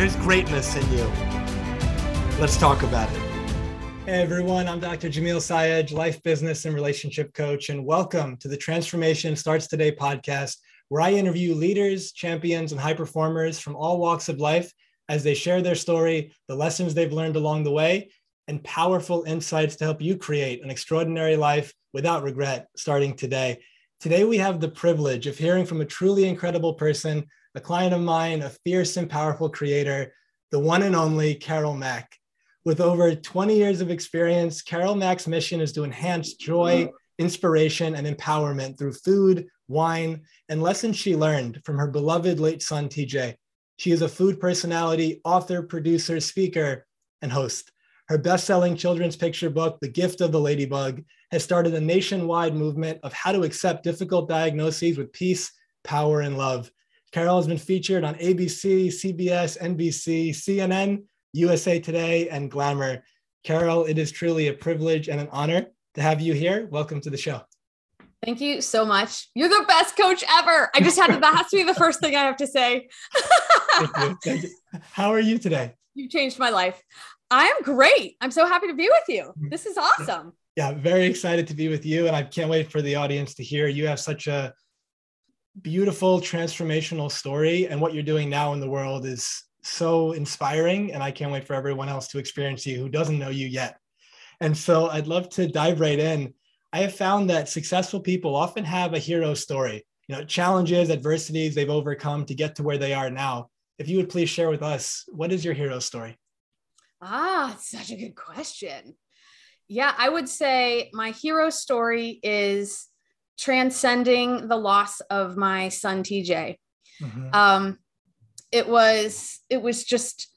there's greatness in you. Let's talk about it. Hey everyone, I'm Dr. Jamil Sayed, life business and relationship coach, and welcome to the Transformation Starts Today podcast, where I interview leaders, champions, and high performers from all walks of life as they share their story, the lessons they've learned along the way, and powerful insights to help you create an extraordinary life without regret starting today. Today, we have the privilege of hearing from a truly incredible person, a client of mine, a fierce and powerful creator, the one and only Carole Mac. With over 20 years of experience, Carole Mac's mission is to enhance joy, inspiration, and empowerment through food, wine, and lessons she learned from her beloved late son, TJ. She is a food personality, author, producer, speaker, and host. Her best selling children's picture book, The Gift of the Ladybug, has started a nationwide movement of how to accept difficult diagnoses with peace, power, and love. Carole has been featured on ABC, CBS, NBC, CNN, USA Today, and Glamour. Carole, it is truly a privilege and an honor to have you here. Welcome to the show. Thank you so much. You're the best coach ever. I just had to, that has to be the first thing I have to say. Thank you. Thank you. How are you today? You changed my life. I'm great. I'm so happy to be with you. Mm-hmm. This is awesome. Yeah, very excited to be with you. And I can't wait for the audience to hear. You have such a beautiful transformational story. And what you're doing now in the world is so inspiring. And I can't wait for everyone else to experience you who doesn't know you yet. And so I'd love to dive right in. I have found that successful people often have a hero story, you know, challenges, adversities they've overcome to get to where they are now. If you would please share with us, what is your hero story? Ah, such a good question. Yeah, I would say my hero story is transcending the loss of my son TJ. Mm-hmm. Um, it was it was just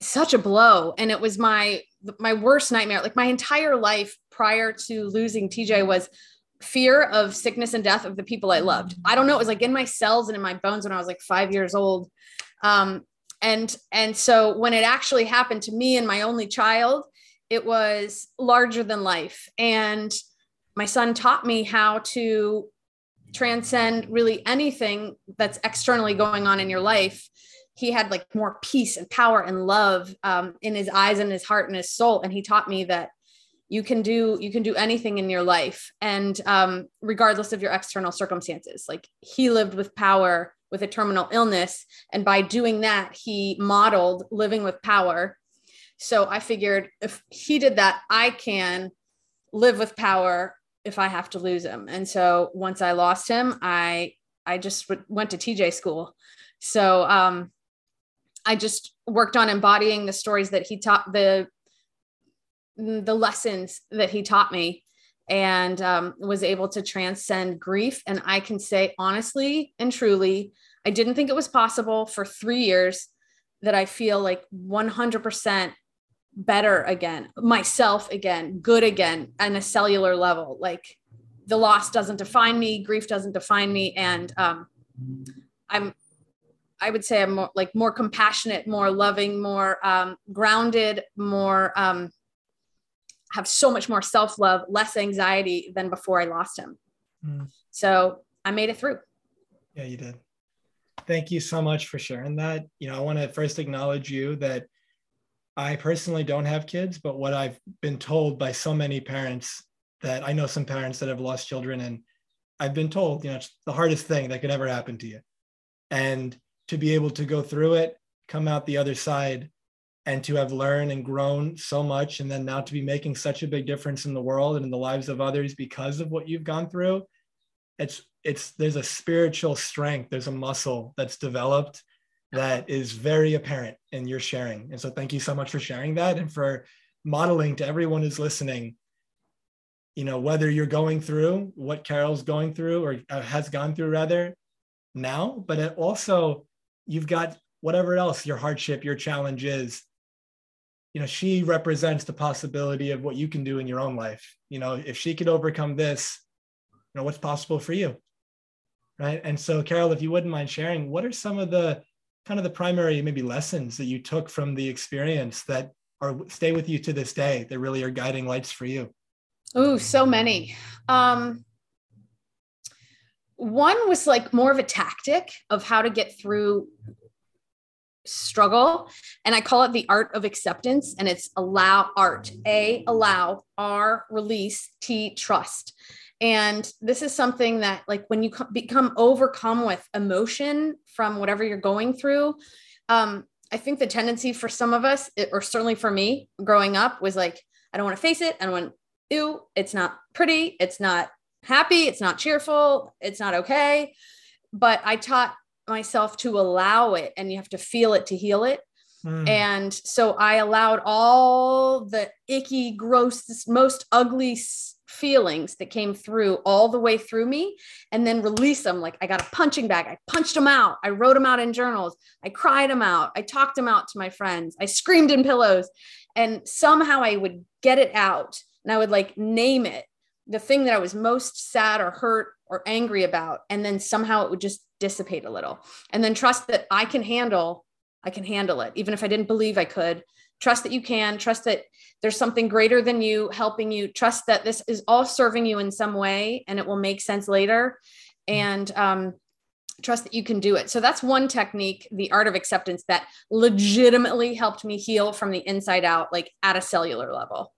such a blow, and it was my my worst nightmare. Like my entire life prior to losing TJ was fear of sickness and death of the people I loved. I don't know. It was like in my cells and in my bones when I was like five years old. Um, and and so when it actually happened to me and my only child, it was larger than life. And my son taught me how to transcend really anything that's externally going on in your life. He had like more peace and power and love um, in his eyes and his heart and his soul. And he taught me that you can do you can do anything in your life. And um, regardless of your external circumstances like he lived with power with a terminal illness. And by doing that he modeled living with power. So i figured if he did that i can live with power if I have to lose him. And so once I lost him, I I just went to TJ school. So um, I just worked on embodying the stories that he taught the the lessons that he taught me and um, was able to transcend grief. And I can say honestly and truly, I didn't think it was possible for three years that I feel like 100% better again, myself again, good again on a cellular level. Like the loss doesn't define me, grief doesn't define me. And um, I'm, I would say I'm more like more compassionate, more loving, more um, grounded, more, um, have so much more self love, less anxiety than before I lost him. Mm. So I made it through. Yeah, you did. Thank you so much for sharing that. You know, I want to first acknowledge you that I personally don't have kids, but what I've been told by so many parents that I know some parents that have lost children, and I've been told, you know, it's the hardest thing that could ever happen to you. And to be able to go through it, come out the other side, and to have learned and grown so much, and then now to be making such a big difference in the world and in the lives of others because of what you've gone through, it's it's there's a spiritual strength, there's a muscle that's developed that is very apparent in your sharing. And so thank you so much for sharing that and for modeling to everyone who's listening, you know, whether you're going through what Carole's going through or uh, has gone through rather now, but it also you've got whatever else your hardship, your challenge is, you know, she represents the possibility of what you can do in your own life. You know, if she could overcome this, you know, what's possible for you? Right. And so, Carole, if you wouldn't mind sharing, what are some of the kind of the primary maybe lessons that you took from the experience that are stay with you to this day that really are guiding lights for you? Oh, so many. Um, one was like more of a tactic of how to get through struggle and i call it the art of acceptance and it's allow art a allow r release t trust and this is something that like when you become overcome with emotion from whatever you're going through um i think the tendency for some of us or certainly for me growing up was like i don't want to face it i don't want ew it's not pretty it's not happy it's not cheerful it's not okay but i taught myself to allow it and you have to feel it to heal it. Mm. And so I allowed all the icky, gross, most ugly feelings that came through all the way through me and then release them. Like I got a punching bag. I punched them out. I wrote them out in journals. I cried them out. I talked them out to my friends. I screamed in pillows. And somehow I would get it out and I would like name it the thing that I was most sad or hurt or angry about. And then somehow it would just dissipate a little and then trust that i can handle i can handle it even if i didn't believe i could trust that you can. Trust that there's something greater than you helping you. Trust that this is all serving you in some way and it will make sense later. And um, trust that you can do it. So that's one technique the art of acceptance that legitimately helped me heal from the inside out like at a cellular level.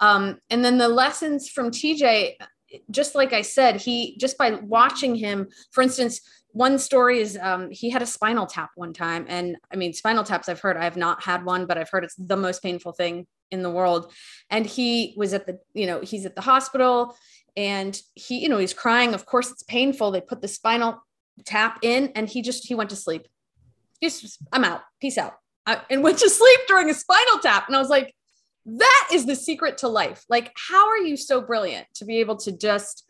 Um, and then the lessons from tj just like i said he just by watching him for instance one story is um, he had a spinal tap one time and i mean spinal taps i've heard i have not had one but i've heard it's the most painful thing in the world. And he was at the you know he's at the hospital and he you know he's crying. Of course it's painful. They put the spinal tap in and he just he went to sleep. He's just i'm out. Peace out. I, and went to sleep during a spinal tap. And i was like that is the secret to life like how are you so brilliant to be able to just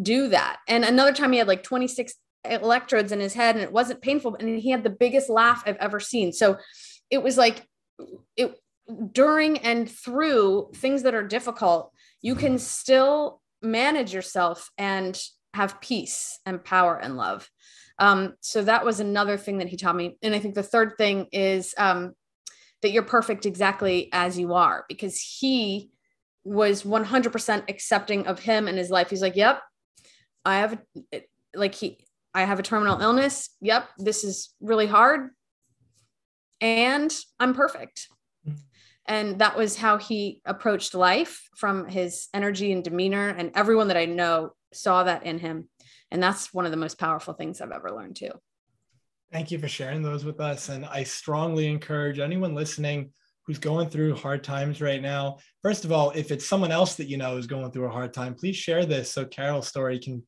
do that and another time he had like 26 electrodes in his head and it wasn't painful and he had the biggest laugh I've ever seen. So it was like it during and through things that are difficult, you can still manage yourself and have peace and power and love. Um, so that was another thing that he taught me. And I think the third thing is um, that you're perfect exactly as you are because he was 100% accepting of him and his life. He's like, yep, I have like he I have a terminal illness. Yep, this is really hard. And I'm perfect. And that was how he approached life from his energy and demeanor. And everyone that I know saw that in him. And that's one of the most powerful things I've ever learned too. Thank you for sharing those with us. And I strongly encourage anyone listening who's going through hard times right now. First of all, if it's someone else that you know is going through a hard time, please share this so Carole's story can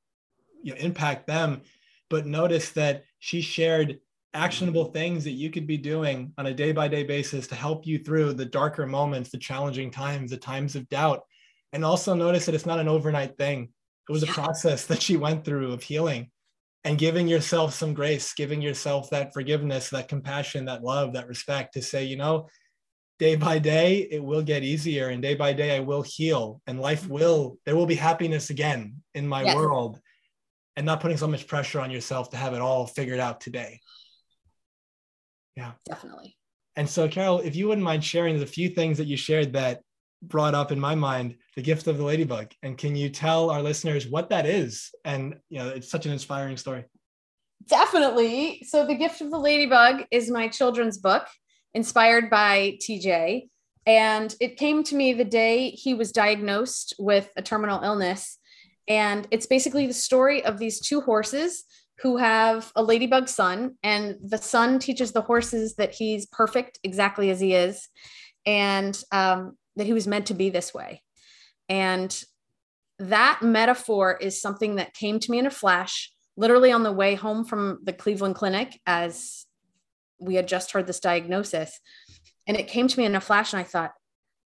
you know, impact them but notice that she shared actionable things that you could be doing on a day by day basis to help you through the darker moments, the challenging times, the times of doubt. And also notice that it's not an overnight thing. It was a process that she went through of healing and giving yourself some grace, giving yourself that forgiveness, that compassion, that love, that respect to say, you know, day by day it will get easier and day by day I will heal and life mm-hmm. will there will be happiness again in my yes. world and not putting so much pressure on yourself to have it all figured out today. Yeah. Definitely. And so, Carole, if you wouldn't mind sharing the few things that you shared that brought up in my mind the gift of the ladybug, and can you tell our listeners what that is? And you know, it's such an inspiring story. Definitely. So, the gift of the ladybug is my children's book, inspired by TJ, and it came to me the day he was diagnosed with a terminal illness and it's basically the story of these two horses who have a ladybug son, and the son teaches the horses that he's perfect exactly as he is, and um, that he was meant to be this way. And that metaphor is something that came to me in a flash, literally on the way home from the Cleveland Clinic, as we had just heard this diagnosis. And it came to me in a flash, and I thought,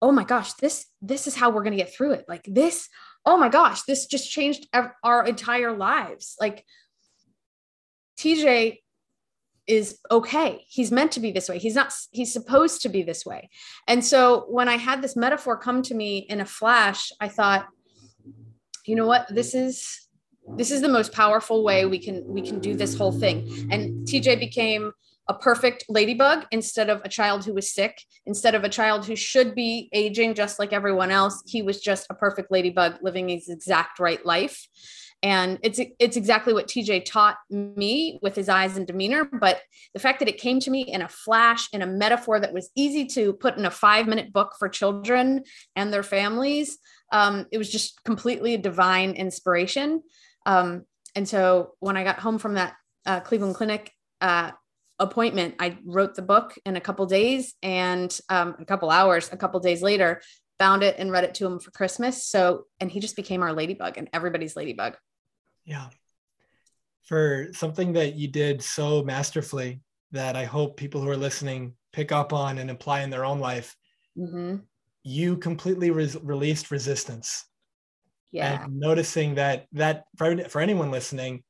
oh my gosh, this this is how we're going to get through it. Like this oh my gosh, this just changed our entire lives. Like TJ is okay. He's meant to be this way. He's not, he's supposed to be this way. And so when I had this metaphor come to me in a flash, I thought, you know what? This is, this is the most powerful way we can, we can do this whole thing. And TJ became a perfect ladybug instead of a child who was sick, instead of a child who should be aging just like everyone else. He was just a perfect ladybug living his exact right life and it's it's exactly what TJ taught me with his eyes and demeanor but the fact that it came to me in a flash in a metaphor that was easy to put in a 5 minute book for children and their families um, it was just completely a divine inspiration um, and so when I got home from that uh, Cleveland Clinic uh, appointment I wrote the book in a couple days and um, a couple hours a couple days later found it and read it to him for Christmas. So, and he just became our ladybug and everybody's ladybug. Yeah. For something that you did so masterfully that I hope people who are listening pick up on and apply in their own life, mm-hmm. you completely released resistance. Yeah. And noticing that that for, for anyone listening,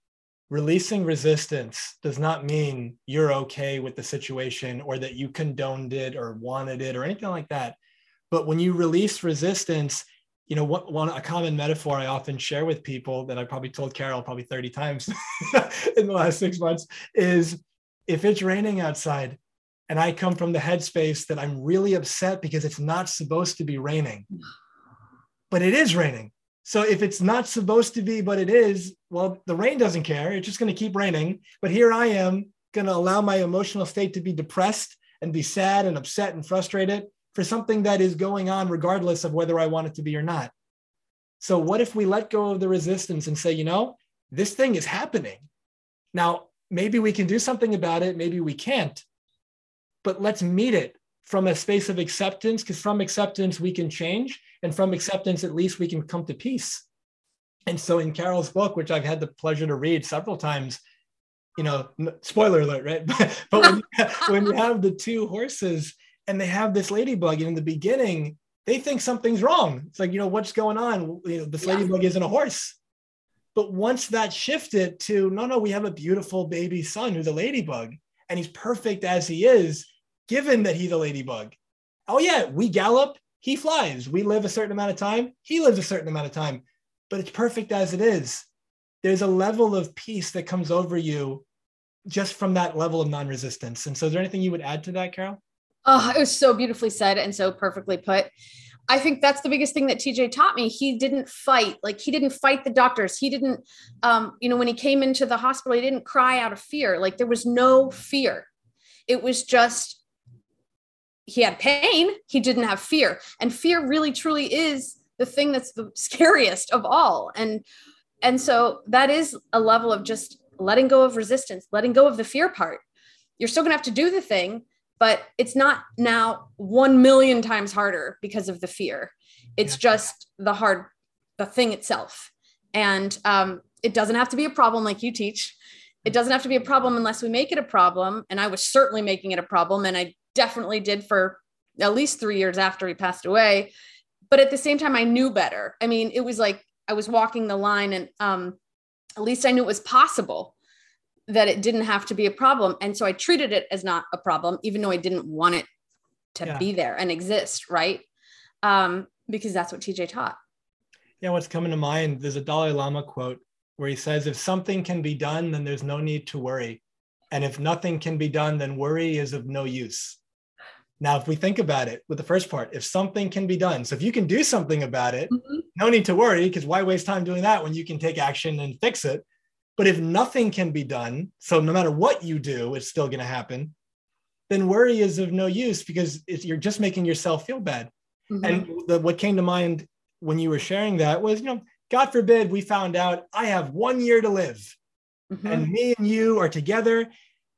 releasing resistance does not mean you're okay with the situation or that you condoned it or wanted it or anything like that. But when you release resistance, you know what one a common metaphor i often share with people that i probably told carole probably 30 times in the last six months is if it's raining outside and i come from the headspace that i'm really upset because it's not supposed to be raining but it is raining so if it's not supposed to be but it is well the rain doesn't care it's just going to keep raining but here i am going to allow my emotional state to be depressed and be sad and upset and frustrated for something that is going on regardless of whether I want it to be or not. So, what if we let go of the resistance and say, you know, this thing is happening? Now, maybe we can do something about it, maybe we can't, but let's meet it from a space of acceptance, because from acceptance, we can change. And from acceptance, at least we can come to peace. And so, in Carole's book, which I've had the pleasure to read several times, you know, spoiler alert, right? but when, you, when you have the two horses and they have this ladybug and in the beginning they think something's wrong. It's like you know what's going on? You know, this yeah. ladybug isn't a horse. But once that shifted to no no we have a beautiful baby son who's a ladybug and he's perfect as he is given that he's a ladybug. Oh yeah we gallop he flies. We live a certain amount of time he lives a certain amount of time but it's perfect as it is there's a level of peace that comes over you just from that level of non-resistance and so is there anything you would add to that carole Oh, it was so beautifully said and so perfectly put. I think that's the biggest thing that TJ taught me. He didn't fight. Like he didn't fight the doctors. He didn't, um, you know, when he came into the hospital, he didn't cry out of fear. Like there was no fear. It was just he had pain. He didn't have fear. And fear really truly is the thing that's the scariest of all. And and so that is a level of just letting go of resistance, letting go of the fear part. You're still gonna have to do the thing, but it's not now 1 million times harder because of the fear it's yeah. just the hard the thing itself and um, it doesn't have to be a problem like you teach it doesn't have to be a problem unless we make it a problem and i was certainly making it a problem and i definitely did for at least three years after he passed away but at the same time i knew better i mean it was like i was walking the line and um, at least i knew it was possible that it didn't have to be a problem. And so I treated it as not a problem, even though I didn't want it to yeah. be there and exist, right? Um, because that's what TJ taught. Yeah, what's coming to mind, there's a Dalai Lama quote where he says, if something can be done, then there's no need to worry. And if nothing can be done, then worry is of no use. Now, if we think about it with the first part, if something can be done, so if you can do something about it, mm-hmm. no need to worry, because why waste time doing that when you can take action and fix it? But if nothing can be done, so no matter what you do, it's still going to happen, then worry is of no use because you're just making yourself feel bad. Mm-hmm. And the, what came to mind when you were sharing that was, you know, God forbid we found out I have one year to live mm-hmm. and me and you are together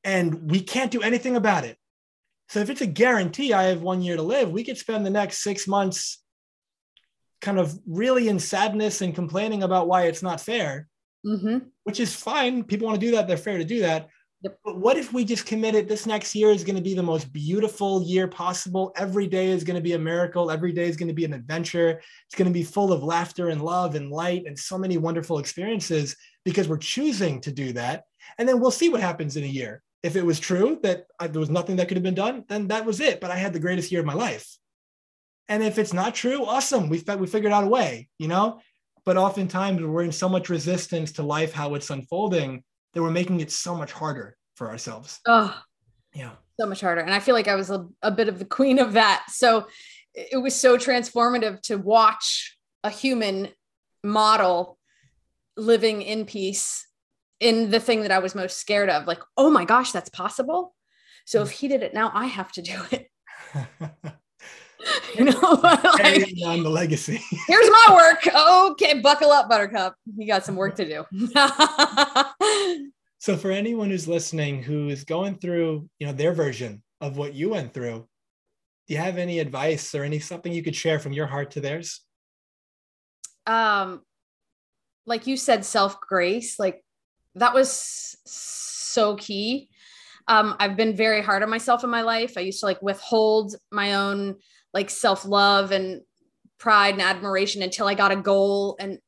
and we can't do anything about it. So if it's a guarantee I have one year to live, we could spend the next six months kind of really in sadness and complaining about why it's not fair mm-hmm. which is fine. People want to do that. They're fair to do that. Yep. But what if we just committed this next year is going to be the most beautiful year possible? Every day is going to be a miracle. Every day is going to be an adventure. It's going to be full of laughter and love and light and so many wonderful experiences because we're choosing to do that. And then we'll see what happens in a year. If it was true that I, there was nothing that could have been done, then that was it. But I had the greatest year of my life. And if it's not true, awesome. We, we figured out a way, you know? But oftentimes we're in so much resistance to life, how it's unfolding, that we're making it so much harder for ourselves. Oh, yeah. So much harder. And I feel like I was a, a bit of the queen of that. So it was so transformative to watch a human model living in peace in the thing that I was most scared of. Like, oh my gosh, that's possible. So if he did it now, I have to do it. you know, like, on the legacy. here's my work. Okay, buckle up, Buttercup. You got some work to do. so for anyone who's listening who is going through, you know, their version of what you went through, do you have any advice or any something you could share from your heart to theirs? Um, like you said, self grace. Like that was so key. Um, I've been very hard on myself in my life. I used to like withhold my own like self love and pride and admiration until I got a goal and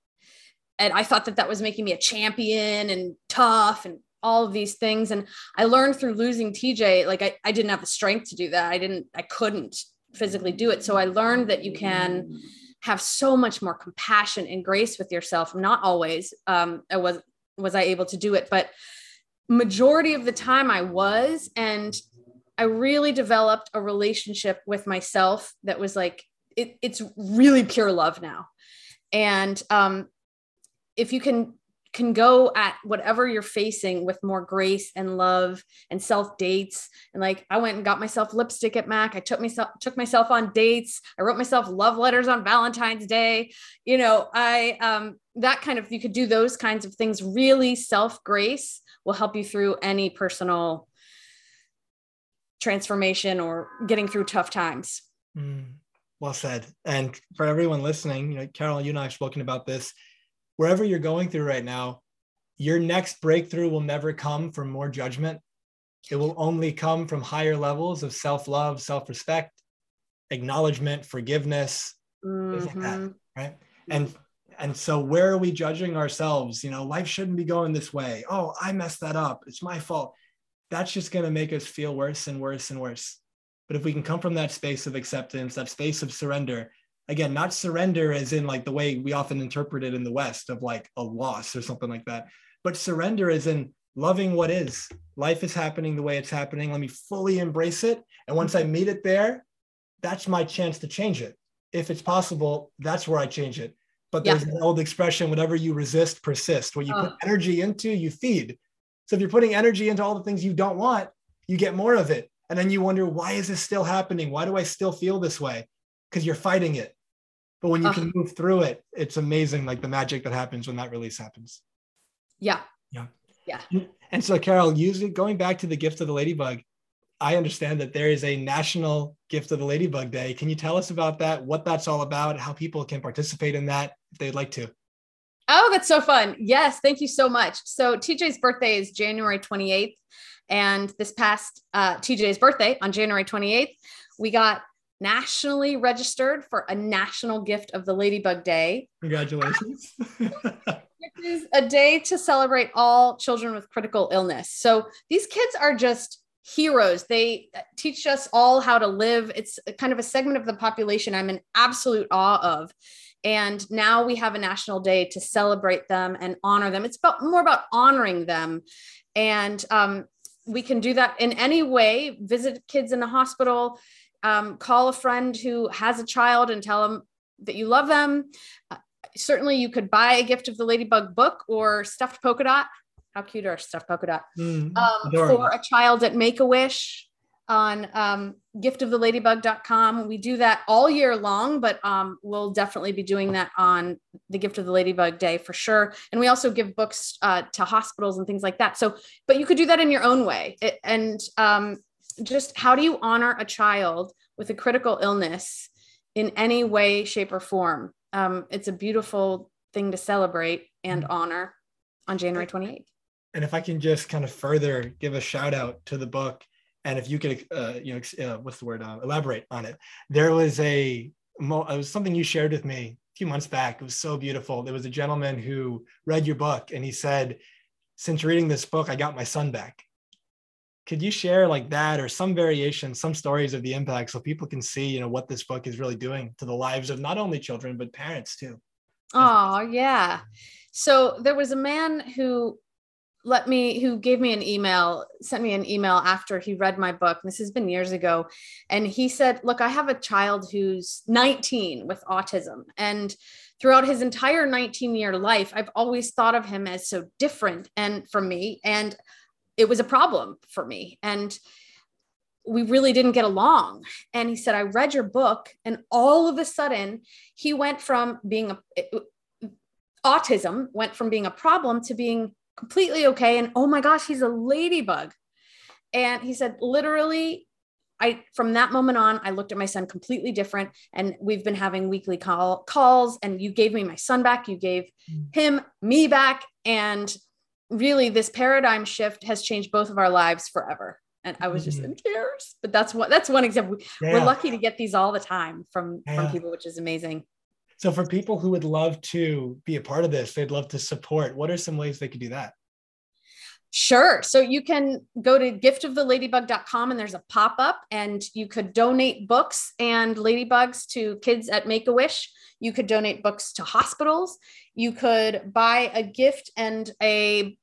and I thought that that was making me a champion and tough and all of these things and I learned through losing TJ like I, I didn't have the strength to do that I didn't I couldn't physically do it so I learned that you can have so much more compassion and grace with yourself not always um, I was was I able to do it but majority of the time I was and I really developed a relationship with myself that was like it, it's really pure love now. And um, if you can can go at whatever you're facing with more grace and love and self dates and like I went and got myself lipstick at Mac I took myself took myself on dates I wrote myself love letters on Valentine's Day you know I um that kind of you could do those kinds of things really self grace will help you through any personal transformation or getting through tough times. Mm, well said. And for everyone listening, you know, Carole, you and I have spoken about this. Wherever you're going through right now, your next breakthrough will never come from more judgment. It will only come from higher levels of self love, self respect, acknowledgement, forgiveness, mm-hmm. like that, right? And and so where are we judging ourselves? You know, life shouldn't be going this way. Oh, I messed that up. It's my fault that's just going to make us feel worse and worse and worse. But if we can come from that space of acceptance, that space of surrender, again, not surrender as in like the way we often interpret it in the West of like a loss or something like that, but surrender as in loving what is. Life is happening the way it's happening. Let me fully embrace it. And once I mm-hmm. meet it there, that's my chance to change it. If it's possible, that's where I change it. But there's yeah. an old expression whatever you resist, persist. What you put oh. energy into, you feed. So if you're putting energy into all the things you don't want, you get more of it. And then you wonder, why is this still happening? Why do I still feel this way? Because you're fighting it. But when you uh, can move through it, it's amazing, like the magic that happens when that release happens. Yeah. Yeah. Yeah. And so, Carole, using going back to the gift of the ladybug, I understand that there is a national gift of the ladybug day. Can you tell us about that? What that's all about? How people can participate in that if they'd like to? Oh, that's so fun. Yes, thank you so much. So TJ's birthday is January 28th. And this past uh, TJ's birthday on January 28th, we got nationally registered for a national gift of the Ladybug Day. Congratulations. Which is a day to celebrate all children with critical illness. So these kids are just heroes. They teach us all how to live. It's kind of a segment of the population I'm in absolute awe of. And now we have a national day to celebrate them and honor them. It's about more about honoring them. And um, we can do that in any way visit kids in the hospital, um, call a friend who has a child and tell them that you love them. Uh, certainly, you could buy a gift of the Ladybug book or stuffed polka dot. How cute are stuffed polka dot? Mm, um, for a child at Make a Wish on um, giftoftheladybug.com. We do that all year long, but um, we'll definitely be doing that on the Gift of the Ladybug Day for sure. And we also give books uh, to hospitals and things like that. So, but you could do that in your own way. It, and um, just how do you honor a child with a critical illness in any way, shape, or form? Um, it's a beautiful thing to celebrate and mm-hmm. honor on January 28th. And if I can just kind of further give a shout out to the book, and if you could, uh, you know, uh, what's the word? Uh, elaborate on it. There was a, it was something you shared with me a few months back. It was so beautiful. There was a gentleman who read your book, and he said, "Since reading this book, I got my son back." Could you share like that or some variation, some stories of the impact so people can see, you know, what this book is really doing to the lives of not only children, but parents too? Oh, yeah. So there was a man who let me who gave me an email sent me an email after he read my book this has been years ago and he said look i have a child who's 19 with autism and throughout his entire 19 year life i've always thought of him as so different and from me and it was a problem for me and we really didn't get along and he said i read your book and all of a sudden he went from being a autism went from being a problem to being completely okay. And oh my gosh, he's a ladybug. And he said, literally, I from that moment on, I looked at my son completely different. And we've been having weekly call calls. And you gave me my son back, you gave mm. him me back. And really, this paradigm shift has changed both of our lives forever. And I was just mm-hmm. in tears. But that's what that's one example. Yeah. We're lucky to get these all the time from yeah. from people, which is amazing. So for people who would love to be a part of this, they'd love to support, what are some ways they could do that? Sure. So you can go to giftoftheladybug.com and there's a pop up, and you could donate books and ladybugs to kids at Make a Wish. You could donate books to hospitals. You could buy a gift and a,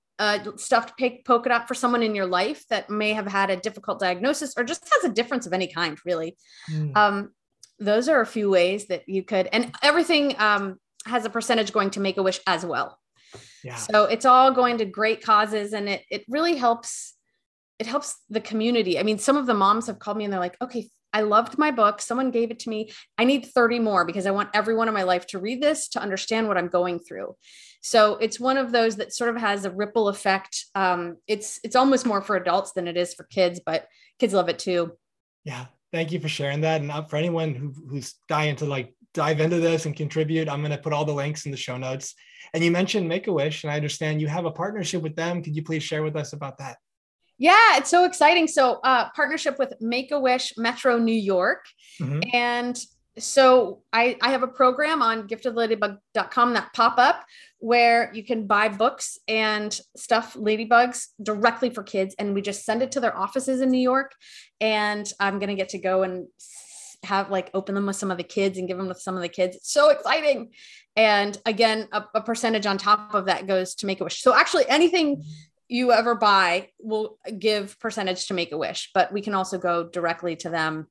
stuffed pig polka dot for someone in your life that may have had a difficult diagnosis or just has a difference of any kind, really. Mm. Um, those are a few ways that you could, and everything um, has a percentage going to Make a Wish as well. Yeah. So it's all going to great causes, and it it really helps. It helps the community. I mean, some of the moms have called me and they're like, "Okay, I loved my book. Someone gave it to me. I need 30 more because I want everyone in my life to read this to understand what I'm going through. So it's one of those that sort of has a ripple effect. Um, it's it's almost more for adults than it is for kids, but kids love it too. Yeah, thank you for sharing that. And for anyone who, who's dying to like dive into this and contribute, I'm going to put all the links in the show notes. And you mentioned Make a Wish, and I understand you have a partnership with them. Could you please share with us about that? Yeah, it's so exciting. So, uh, partnership with Make a Wish Metro New York. Mm-hmm. And so I, I have a program on giftoftheladybug.com that pop up where you can buy books and stuff ladybugs directly for kids. And we just send it to their offices in new york. And i'm going to get to go and have like open them with some of the kids and give them with some of the kids. It's so exciting. And again a, a percentage on top of that goes to make a wish. So actually anything you ever buy will give percentage to make a wish but we can also go directly to them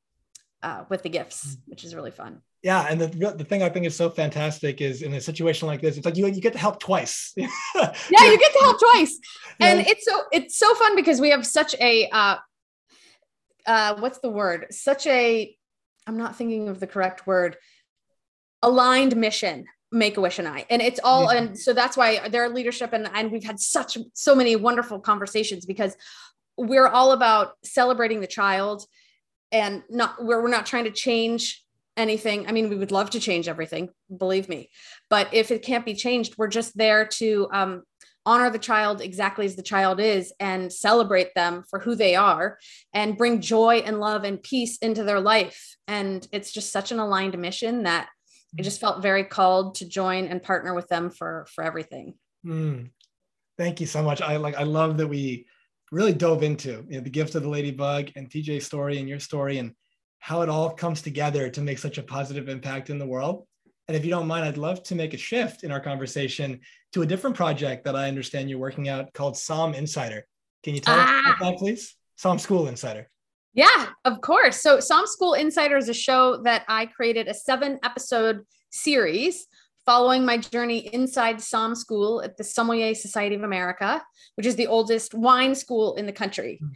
uh, with the gifts which is really fun. Yeah and the, the thing i think is so fantastic is in a situation like this it's like you, you get to help twice. Yeah you get to help twice. And yeah. it's so it's so fun because we have such a uh uh what's the word? Such a i'm not thinking of the correct word aligned mission make a wish and i. And it's all yeah. and so that's why their leadership and and we've had such so many wonderful conversations because we're all about celebrating the child and not we're, we're not trying to change anything. I mean, we would love to change everything, believe me. But if it can't be changed, we're just there to um, honor the child exactly as the child is and celebrate them for who they are and bring joy and love and peace into their life. And it's just such an aligned mission that I just felt very called to join and partner with them for for everything. Mm. Thank you so much. I like I love that we really dove into you know, the gift of the ladybug and TJ's story and your story and how it all comes together to make such a positive impact in the world. And if you don't mind, I'd love to make a shift in our conversation to a different project that I understand you're working out called Somm Insider. Can you tell ah. us about that, please? Somm School Insider. Yeah, of course. So, Somm School Insider is a show that I created a seven episode series following my journey inside Somm School at the Sommelier Society of America, which is the oldest wine school in the country. Mm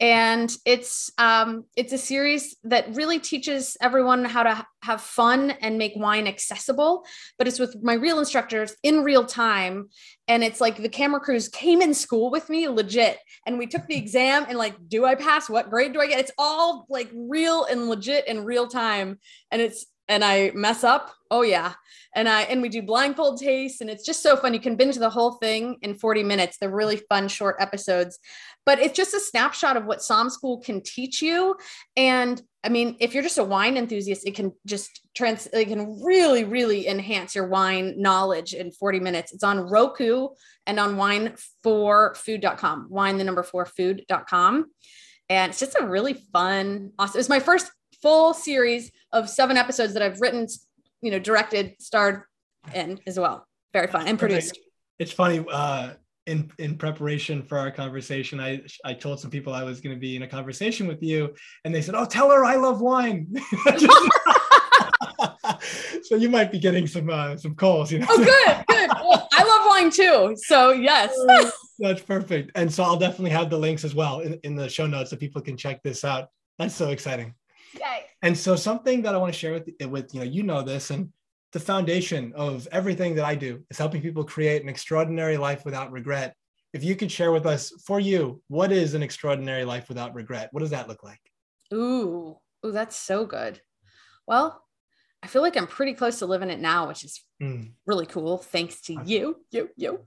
and it's um, it's a series that really teaches everyone how to have fun and make wine accessible but it's with my real instructors in real time. And it's like the camera crews came in school with me legit. And we took the exam and like do i pass? What grade do i get? It's all like real and legit in real time. And it's and I mess up, oh yeah. And I and we do blindfold tastes and it's just so fun. You can binge the whole thing in 40 minutes. They're really fun short episodes. But it's just a snapshot of what Somm School can teach you. And I mean, if you're just a wine enthusiast, it can just trans it can really, really enhance your wine knowledge in 40 minutes. It's on Roku and on wine4food.com, wine the number four food.com. And it's just a really fun, awesome. It was my first full series of seven episodes that I've written, you know, directed, starred in as well. Very fun and produced. It's funny. Uh, in in preparation for our conversation, I I told some people I was going to be in a conversation with you, and they said, "Oh, tell her I love wine." so you might be getting some uh, some calls. You know. Oh, good, good. Well, I love wine too. So yes. That's perfect. And so I'll definitely have the links as well in, in the show notes so people can check this out. That's so exciting. And so something that I want to share with with you know you know this and the foundation of everything that I do is helping people create an extraordinary life without regret. If you could share with us for you, what is an extraordinary life without regret? What does that look like? Ooh, ooh, that's so good. Well, I feel like I'm pretty close to living it now, which is mm. really cool. Thanks to you, you, you.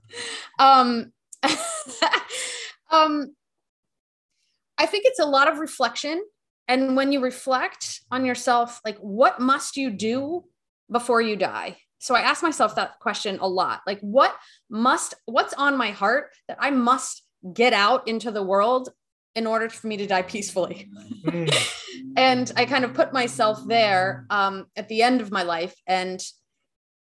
Um, um, I think it's a lot of reflection and when you reflect on yourself like what must you do before you die? So i ask myself that question a lot. Like what must what's on my heart that i must get out into the world in order for me to die peacefully? And i kind of put myself there um, at the end of my life and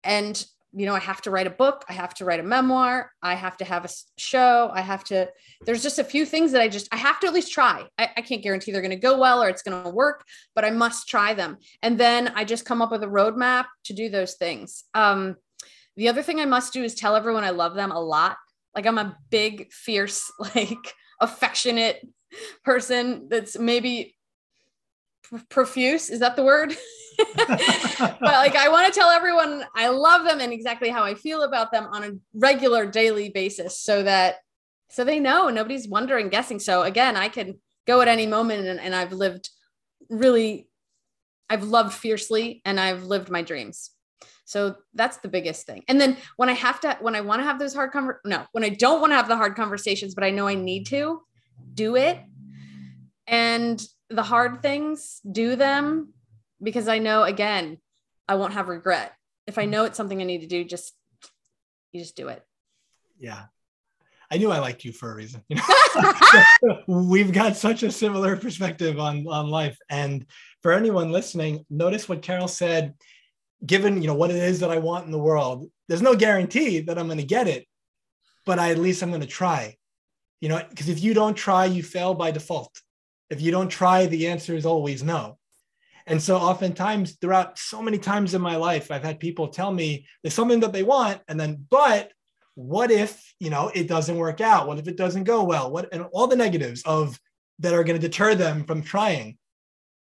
and you know, I have to write a book, I have to write a memoir, I have to have a show, I have to, there's just a few things that I just, I have to at least try. I, I can't guarantee they're going to go well or it's going to work, but I must try them. And then I just come up with a roadmap to do those things. Um, the other thing I must do is tell everyone I love them a lot. Like I'm a big, fierce, like affectionate person that's maybe profuse. Is that the word? but like I want to tell everyone I love them and exactly how I feel about them on a regular daily basis so that so they know nobody's wondering guessing so again I can go at any moment and, and I've lived really I've loved fiercely and I've lived my dreams so that's the biggest thing and then when I have to when I want to have those hard conver- no when I don't want to have the hard conversations but I know I need to do it and the hard things do them because I know again, I won't have regret. If I know it's something I need to do, just you just do it. Yeah. I knew I liked you for a reason. You know? We've got such a similar perspective on, on life. And for anyone listening, notice what Carole said, given you know what it is that I want in the world, there's no guarantee that I'm going to get it, but I, at least I'm going to try. You know, because if you don't try, you fail by default. If you don't try, the answer is always no. And so oftentimes throughout so many times in my life, I've had people tell me there's something that they want, and then, but what if, you know, it doesn't work out? What if it doesn't go well? What and all the negatives of that are going to deter them from trying.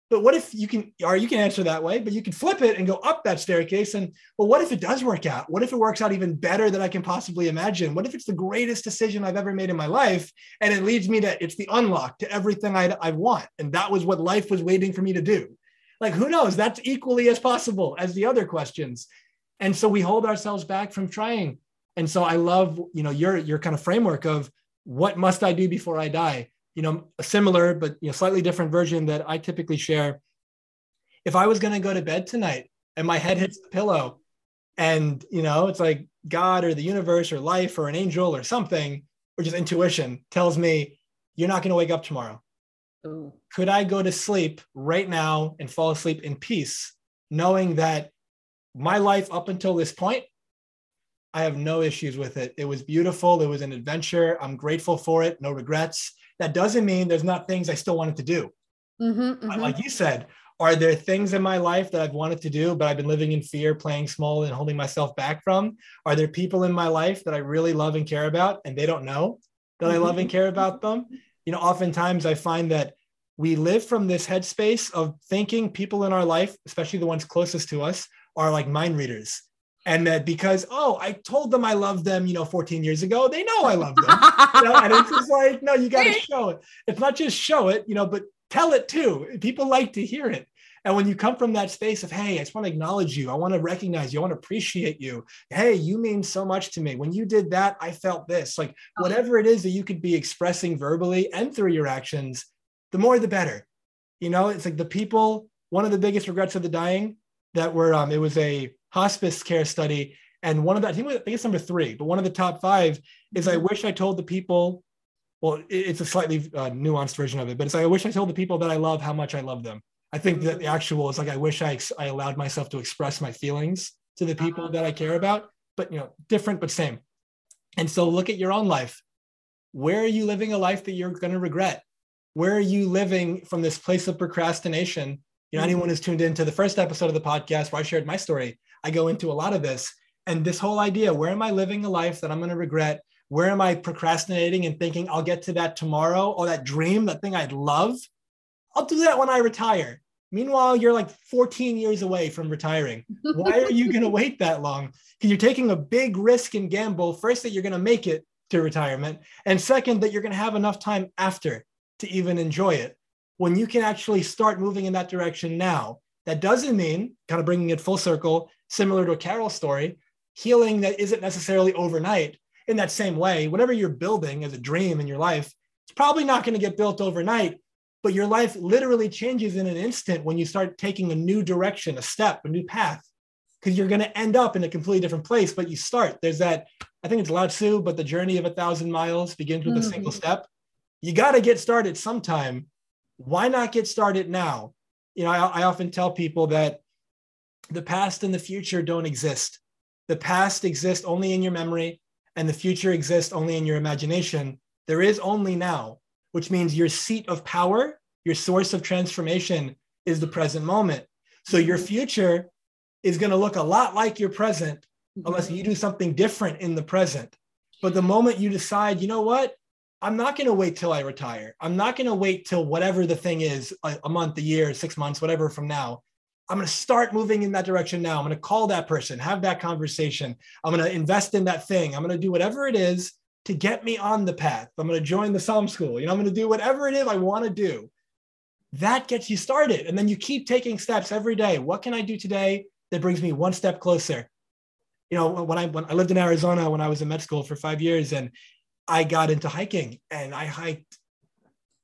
But what if you can, or you can answer that way, but you can flip it and go up that staircase. And well, what if it does work out? What if it works out even better than I can possibly imagine? What if it's the greatest decision I've ever made in my life? And it leads me to, it's the unlock to everything I, I want. And that was what life was waiting for me to do. Like, who knows? That's equally as possible as the other questions. And so we hold ourselves back from trying. And so I love, you know, your your kind of framework of what must I do before I die? You know, a similar but you know slightly different version that I typically share. If I was going to go to bed tonight and my head hits the pillow and you know it's like god or the universe or life or an angel or something or just intuition tells me you're not going to wake up tomorrow Ooh. Could I go to sleep right now and fall asleep in peace, knowing that my life up until this point, I have no issues with it. It was beautiful. It was an adventure. I'm grateful for it. No regrets. That doesn't mean there's not things I still wanted to do. Mm-hmm, mm-hmm. Like you said, are there things in my life that I've wanted to do, but I've been living in fear, playing small, and holding myself back from? Are there people in my life that I really love and care about, and they don't know that mm-hmm. I love and care about them? You know, oftentimes I find that we live from this headspace of thinking people in our life, especially the ones closest to us, are like mind readers. And that because, oh, I told them I loved them, you know, 14 years ago, they know I love them. you know, and it's just like, no, you got to show it. It's not just show it, you know, but tell it too. People like to hear it. And when you come from that space of, hey, I just want to acknowledge you, I want to recognize you, I want to appreciate you. Hey, you mean so much to me. When you did that, I felt this. Like oh. whatever it is that you could be expressing verbally and through your actions, the more the better. You know, it's like the people, one of the biggest regrets of the dying that were, um, it was a hospice care study. And one of the, I think, I think it's number three, but one of the top five is I mm-hmm. wish I told the people, well, it's a slightly uh, nuanced version of it, but it's like, I wish I told the people that I love how much I love them I think that the actual is like I wish I I allowed myself to express my feelings to the people uh-huh. that I care about, but you know, different but same. And so look at your own life. Where are you living a life that you're going to regret? Where are you living from this place of procrastination? You know, mm-hmm. anyone who's tuned into the first episode of the podcast where I shared my story, I go into a lot of this and this whole idea, where am I living a life that I'm going to regret? Where am I procrastinating and thinking I'll get to that tomorrow or that dream, that thing I'd love? I'll do that when I retire. Meanwhile, you're like 14 years away from retiring. Why are you going to wait that long? Because you're taking a big risk and gamble. First, that you're going to make it to retirement, and second, that you're going to have enough time after to even enjoy it. When you can actually start moving in that direction now, that doesn't mean, kind of bringing it full circle, similar to a Carole story, healing that isn't necessarily overnight. In that same way, whatever you're building as a dream in your life, it's probably not going to get built overnight but your life literally changes in an instant when you start taking a new direction, a step, a new path, because you're going to end up in a completely different place. But you start. There's that, I think it's Lao Tzu, but the journey of a thousand miles begins with mm-hmm. a single step. You got to get started sometime. Why not get started now? You know, I, I often tell people that the past and the future don't exist. The past exists only in your memory, and the future exists only in your imagination. There is only now which means your seat of power, your source of transformation is the present moment. So your future is going to look a lot like your present unless you do something different in the present. But the moment you decide, you know what? I'm not going to wait till I retire. I'm not going to wait till whatever the thing is a, a, month, a year, six months, whatever from now. I'm going to start moving in that direction now. I'm going to call that person, have that conversation. I'm going to invest in that thing. I'm going to do whatever it is to get me on the path. I'm going to join the Somm School. You know, I'm going to do whatever it is I want to do. That gets you started. And then you keep taking steps every day. What can I do today that brings me one step closer? You know, when I when I lived in Arizona when I was in med school for five years, and I got into hiking, and I hiked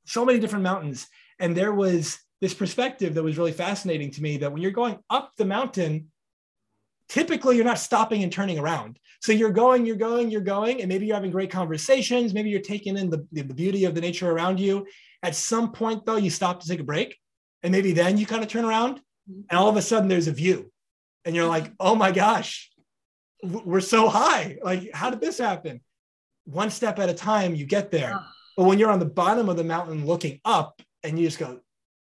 so many different mountains, and there was this perspective that was really fascinating to me. That when you're going up the mountain, typically you're not stopping and turning around. So you're going, you're going, you're going, and maybe you're having great conversations. Maybe you're taking in the, the beauty of the nature around you. At some point, though, you stop to take a break. And maybe then you kind of turn around mm-hmm. and all of a sudden there's a view. And you're like, oh my gosh, we're so high. Like, how did this happen? One step at a time, you get there. But when you're on the bottom of the mountain looking up and you just go,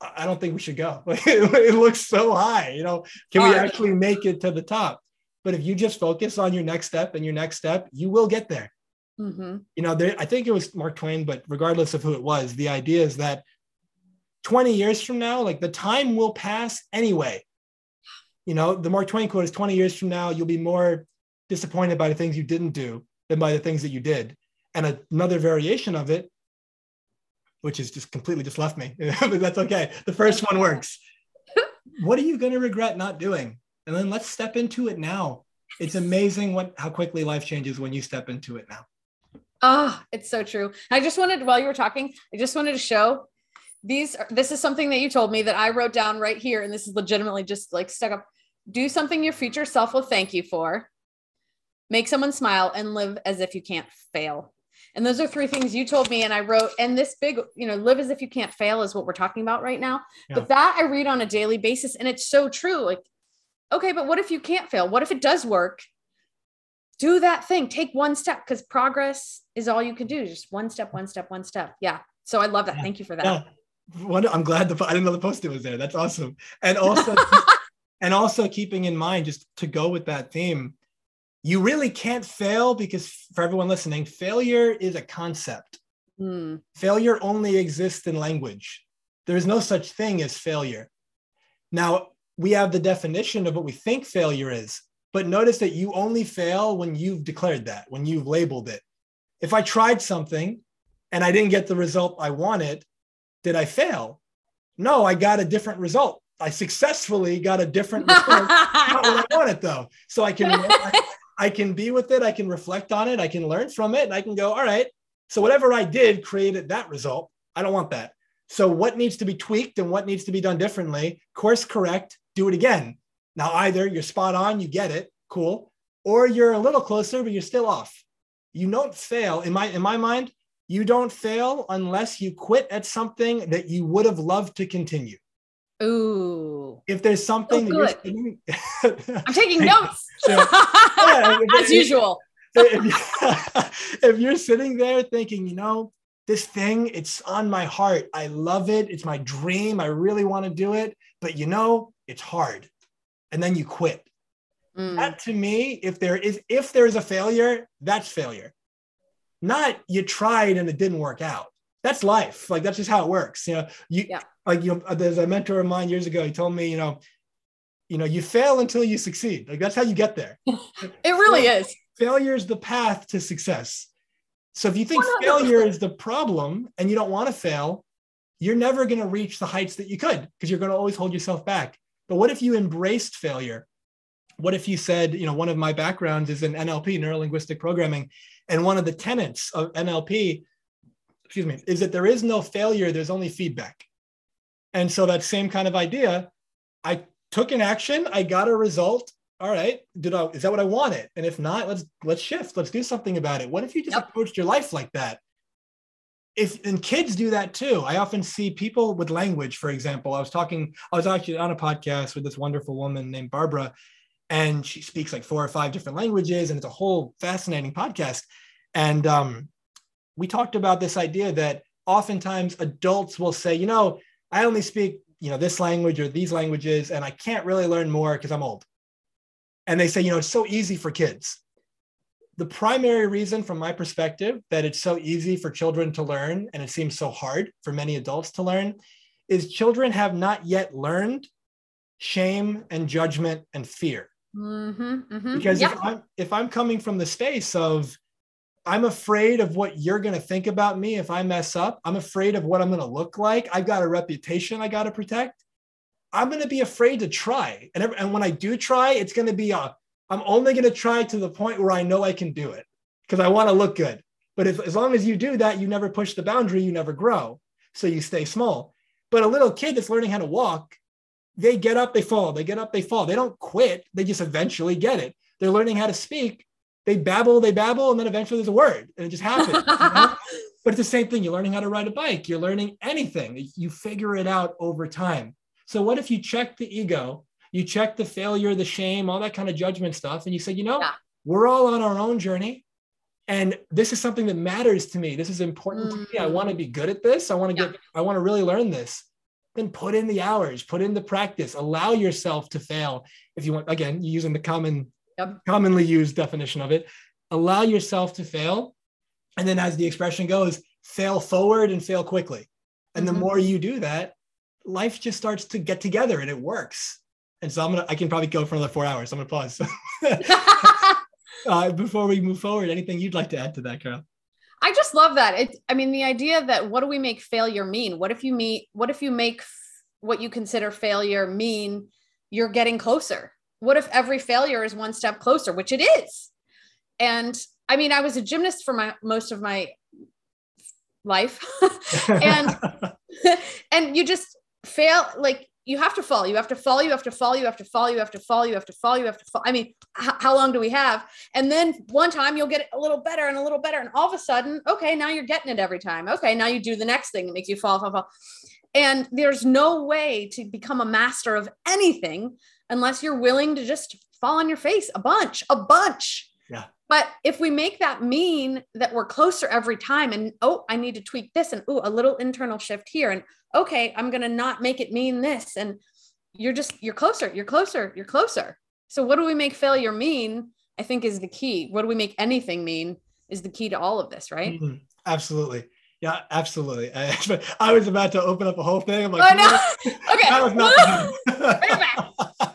I don't think we should go. it looks so high. You know, can we actually make it to the top? But if you just focus on your next step and your next step, you will get there. Mm-hmm. You know, there, I think it was Mark Twain, but regardless of who it was, the idea is that 20 years from now, like the time will pass anyway. You know, the Mark Twain quote is 20 years from now, you'll be more disappointed by the things you didn't do than by the things that you did. And another variation of it which is just completely just left me. but that's okay. The first one works. what are you going to regret not doing? And then let's step into it now. It's amazing what how quickly life changes when you step into it now. Ah, oh, it's so true. I just wanted while you were talking, I just wanted to show these are, this is something that you told me that I wrote down right here and this is legitimately just like stuck up. Do something your future self will thank you for. Make someone smile and live as if you can't fail. And those are three things you told me. And I wrote, and this big, you know, live as if you can't fail is what we're talking about right now. Yeah. But that I read on a daily basis. And it's so true. Like, okay, but what if you can't fail? What if it does work? Do that thing. Take one step because progress is all you can do. Just one step, one step, one step. Yeah. So I love that. Yeah. Thank you for that. Yeah. One, I'm glad the I didn't know the post-it was there. That's awesome. And also, and also keeping in mind, just to go with that theme, you really can't fail because for everyone listening, failure is a concept. Mm. Failure only exists in language. There is no such thing as failure. Now, we have the definition of what we think failure is, but notice that you only fail when you've declared that, when you've labeled it. If I tried something and I didn't get the result I wanted, did I fail? No, I got a different result. I successfully got a different result. not what I wanted though. So I can I, can be with it. I can reflect on it. I can learn from it, and I can go, all right. So whatever I did created that result. I don't want that. So what needs to be tweaked and what needs to be done differently? Course correct. Do it again. Now either you're spot on, you get it, cool, or you're a little closer, but you're still off. You don't fail in my in my mind. You don't fail unless you quit at something that you would have loved to continue. Ooh. If there's something Oh, that you're I'm taking notes. Yeah. Yeah, As usual. if, if you're sitting there thinking, you know, this thing, it's on my heart. I love it. It's my dream. I really want to do it. But you know, it's hard. And then you quit. Mm. That to me, if there is if there's a failure, that's failure. Not you tried and it didn't work out. That's life. Like that's just how it works. You know, you Yeah. like you know, there's a mentor of mine years ago. He told me, you know, you know, you fail until you succeed. Like that's how you get there. It really is. Failure is the path to success. So if you think 100%. failure is the problem and you don't want to fail, you're never going to reach the heights that you could because you're going to always hold yourself back. But what if you embraced failure? What if you said, you know, one of my backgrounds is in NLP, neuro linguistic programming, and one of the tenets of NLP, excuse me, is that there is no failure, there's only feedback. And so that same kind of idea, I took an action, I got a result. All right, did I is that what I wanted? And if not, let's let's shift, let's do something about it. What if you just Yep. approached your life like that? If and kids do that too. I often see people with language, for example. I was talking, I was actually on a podcast with this wonderful woman named Barbara, and she speaks like four or five different languages, and it's a whole fascinating podcast. And um, we talked about this idea that oftentimes adults will say, you know, I only speak, you know, this language or these languages, and I can't really learn more because I'm old. And they say, you know, it's so easy for kids. The primary reason, from my perspective, that it's so easy for children to learn and it seems so hard for many adults to learn is children have not yet learned shame and judgment and fear Mm-hmm, mm-hmm. because Yep. if I'm if I'm coming from the space of I'm afraid of what you're going to think about me if I mess up. I'm afraid of what I'm going to look like. I've got a reputation I got to protect. I'm going to be afraid to try. And, and when I do try, it's going to be a, I'm only going to try to the point where I know I can do it because I want to look good. But if, as long as you do that, you never push the boundary, you never grow. So you stay small. But a little kid that's learning how to walk, they get up, they fall, they get up, they fall. They don't quit. They just eventually get it. They're learning how to speak. They babble, they babble, and then eventually there's a word, and it just happens. you know? But it's the same thing. You're learning how to ride a bike. You're learning anything. You figure it out over time. So what if you check the ego, you check the failure, the shame, all that kind of judgment stuff, and you say, you know, Yeah. we're all on our own journey. And this is something that matters to me. This is important to me. I Mm. want to be good at this. I want to Yeah. get, I want to really learn this. Then put in the hours, put in the practice, allow yourself to fail. If you want, again, using the common, Yep. commonly used definition of it, allow yourself to fail. And then as the expression goes, fail forward and fail quickly. And Mhm. the more you do that, life just starts to get together and it works. And so I'm gonna, I can probably go for another four hours. I'm gonna pause. uh, before we move forward, anything you'd like to add to that, Carole? I just love that. It, I mean, the idea that what do we make failure mean? What if you meet, what if you make f- what you consider failure mean you're getting closer? What if every failure is one step closer, which it is? And I mean, I was a gymnast for my most of my life. And- and you just fail like you have to fall you have to fall you have to fall you have to fall you have to fall you have to fall you have to fall i mean h- how long do we have and then one time you'll get it a little better and a little better and all of a sudden okay now you're getting it every time okay now you do the next thing that makes you fall fall fall and there's no way to become a master of anything unless you're willing to just fall on your face a bunch a bunch Yeah. but if we make that mean that we're closer every time and oh i need to tweak this and oh a little internal shift here and okay i'm going to not make it mean this and you're just you're closer you're closer you're closer so what do we make failure mean i think is the key what do we make anything mean is the key to all of this right Mhm. Absolutely. Yeah, absolutely. I, I was about to open up a whole thing. I'm like, oh no that was okay not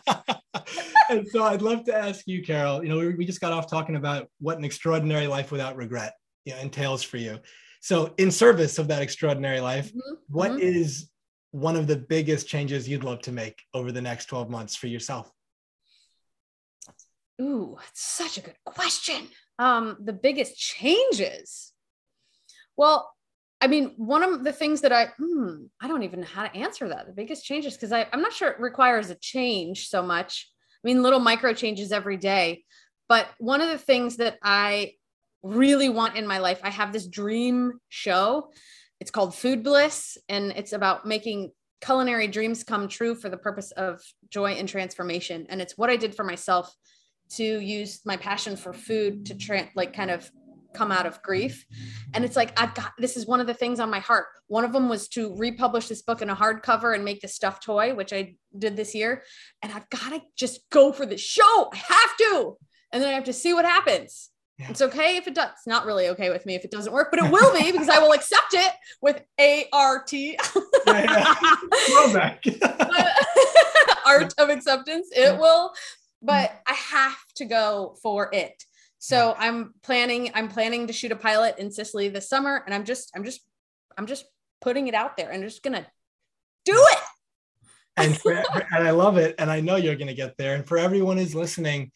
and so I'd love to ask you, Carole. You know, we, we just got off talking about what an extraordinary life without regret you know, entails for you. So, in service of that extraordinary life, Mhm, what mhm. is one of the biggest changes you'd love to make over the next 12 months for yourself? Ooh, that's such a good question. Um, the biggest changes. Well, I mean, one of the things that I, hmm, I don't even know how to answer that. The biggest changes, because I'm not sure it requires a change so much. I mean, little micro changes every day. But one of the things that I really want in my life, I have this dream show. It's called Food Bliss, and it's about making culinary dreams come true for the purpose of joy and transformation. And it's what I did for myself to use my passion for food to tra- like kind of come out of grief. And it's like, I've got this is one of the things on my heart. One of them was to republish this book in a hardcover and make the stuffed toy, which I did this year. And I've got to just go for the show. I have to. And then I have to see what happens. Yeah. It's okay if it does. It's not really okay with me if it doesn't work, but it will be because I will accept it with A R T. Art of acceptance. It will, but I have to go for it. So I'm planning, I'm planning to shoot a pilot in Sicily this summer. And I'm just, I'm just, I'm just putting it out there and just gonna do it. and, for, and I love it. And I know you're gonna get there. And for everyone who's listening,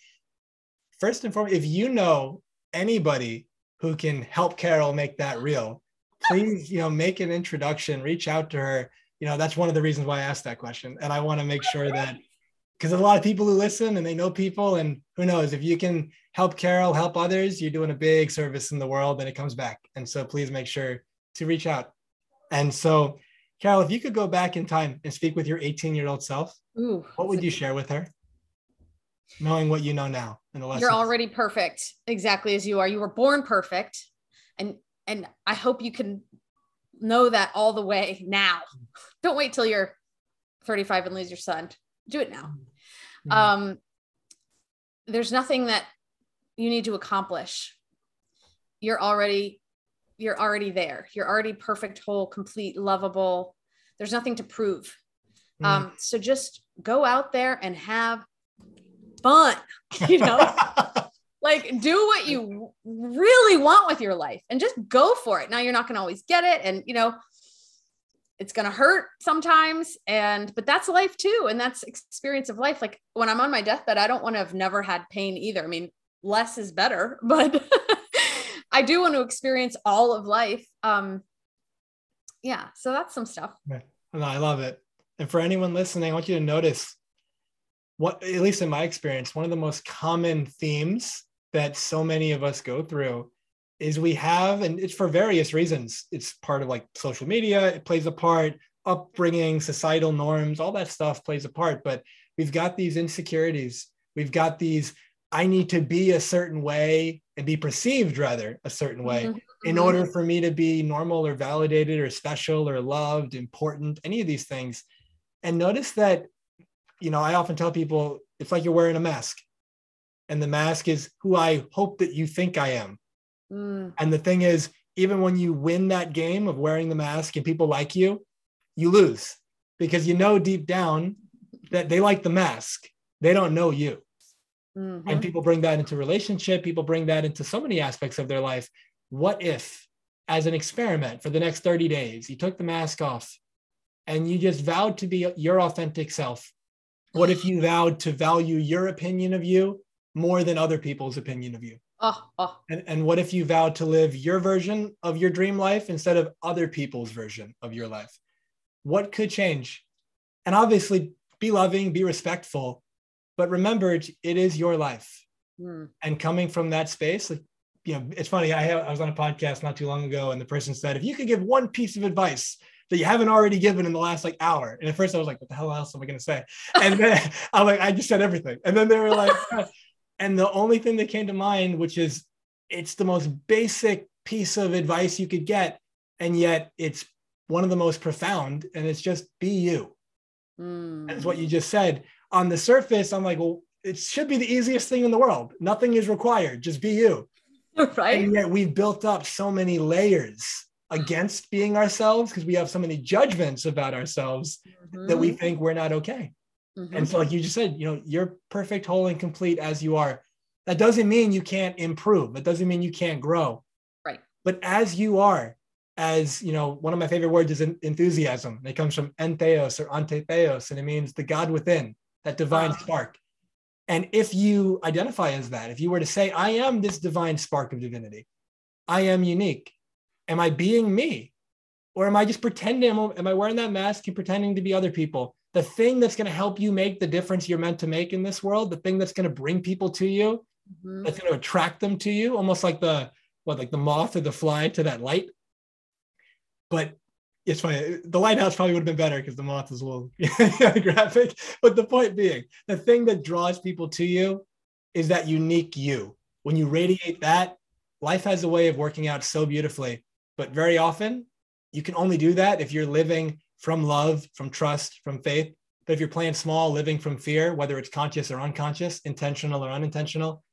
first and foremost, if you know anybody who can help Carole make that real, please, you know, make an introduction, reach out to her. You know, that's one of the reasons why I asked that question. And I want to make sure that because a lot of people who listen and they know people and who knows if you can help carole help others you're doing a big service in the world and it comes back. And so please make sure to reach out. And so carole if you could go back in time and speak with your 18 year old self Ooh, what would you share with her? Knowing what you know now in the you're already perfect exactly as you are. You were born perfect and and i hope you can know that all the way now. Don't wait till you're 35 and lose your son do it now. Mm-hmm. um there's nothing that you need to accomplish. You're already you're already there. You're already perfect whole complete lovable. There's nothing to prove. Mm. um so just go out there and have fun you know? Like do what you really want with your life and just go for it. Now you're not going to always get it and you know it's going to hurt sometimes and but that's life too and that's experience of life. Like when i'm on my deathbed i don't want to have never had pain either. I mean less is better but i do want to experience all of life. Um yeah so that's some stuff. No, i love it. And for anyone listening i want you to notice what at least in my experience one of the most common themes that so many of us go through is we have, and it's for various reasons. It's part of like social media, it plays a part, upbringing, societal norms, all that stuff plays a part. But we've got these insecurities. We've got these, I need to be a certain way and be perceived rather a certain way mm-hmm. in order for me to be normal or validated or special or loved, important, any of these things. And notice that, you know, I often tell people it's like you're wearing a mask. And the mask is who I hope that you think I am Mm. And the thing is, even when you win that game of wearing the mask and people like you, you lose because you know deep down that they like the mask. They don't know you. Mm-hmm. And people bring that into relationship, people bring that into so many aspects of their life. What if, as an experiment for the next 30 days, you took the mask off and you just vowed to be your authentic self? What if you vowed to value your opinion of you more than other people's opinion of you? Oh, oh. And, and what if you vowed to live your version of your dream life instead of other people's version of your life? What could change? And obviously, be loving, be respectful, but remember, it is your life. Mm. And coming from that space, like, you know, it's funny. I, have, I was on a podcast not too long ago, and the person said, if you could give one piece of advice that you haven't already given in the last like hour. And at first I was like, what the hell else am I going to say? And then I'm like, I just said everything. And then they were like, and the only thing that came to mind, which is it's the most basic piece of advice you could get, and yet it's one of the most profound, and it's just be you. Mm. That's what you just said. On the surface, I'm like, well, it should be the easiest thing in the world. Nothing is required. Just be you. Right. And yet we've built up so many layers against being ourselves because we have so many judgments about ourselves mm-hmm. that we think we're not okay. Mm-hmm. And so, like you just said, you know, you're perfect, whole, and complete as you are. That doesn't mean you can't improve. That doesn't mean you can't grow. Right. But as you are, as you know, one of my favorite words is enthusiasm. It comes from entheos or antetheos, and it means the God within, that divine wow. spark. And if you identify as that, if you were to say, I am this divine spark of divinity, I am unique, am I being me? Or am I just pretending? Am I wearing that mask and pretending to be other people? The thing that's going to help you make the difference you're meant to make in this world, the thing that's going to bring people to you, mm-hmm. that's going to attract them to you, almost like the what, like the moth or the fly to that light. But it's funny. The lighthouse probably would have been better because the moth is a little graphic. But the point being, the thing that draws people to you is that unique you. When you radiate that, life has a way of working out so beautifully. But very often, you can only do that if you're living from love, from trust, from faith. But if you're playing small, living from fear, whether it's conscious or unconscious, intentional or unintentional,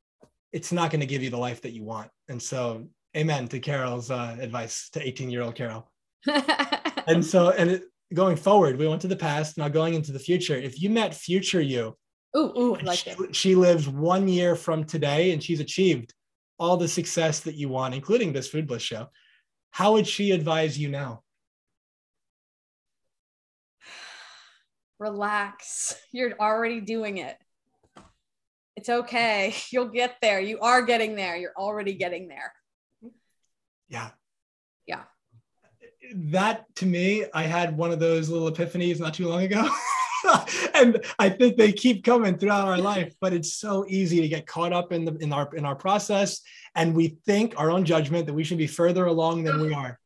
it's not going to give you the life that you want. And so, amen to Carole's uh, advice to 18 year old Carole. and so, and it, going forward, we went to the past, now going into the future. If you met future you, ooh, ooh, like she, she lives one year from today and she's achieved all the success that you want, including this Food Bliss show, how would she advise you now? Relax. You're already doing it. It's okay. You'll get there. You are getting there. You're already getting there. Yeah. Yeah that to me, I had one of those little epiphanies not too long ago. and I think they keep coming throughout our life, but it's so easy to get caught up in the in our in our process and we think our own judgment that we should be further along than we are.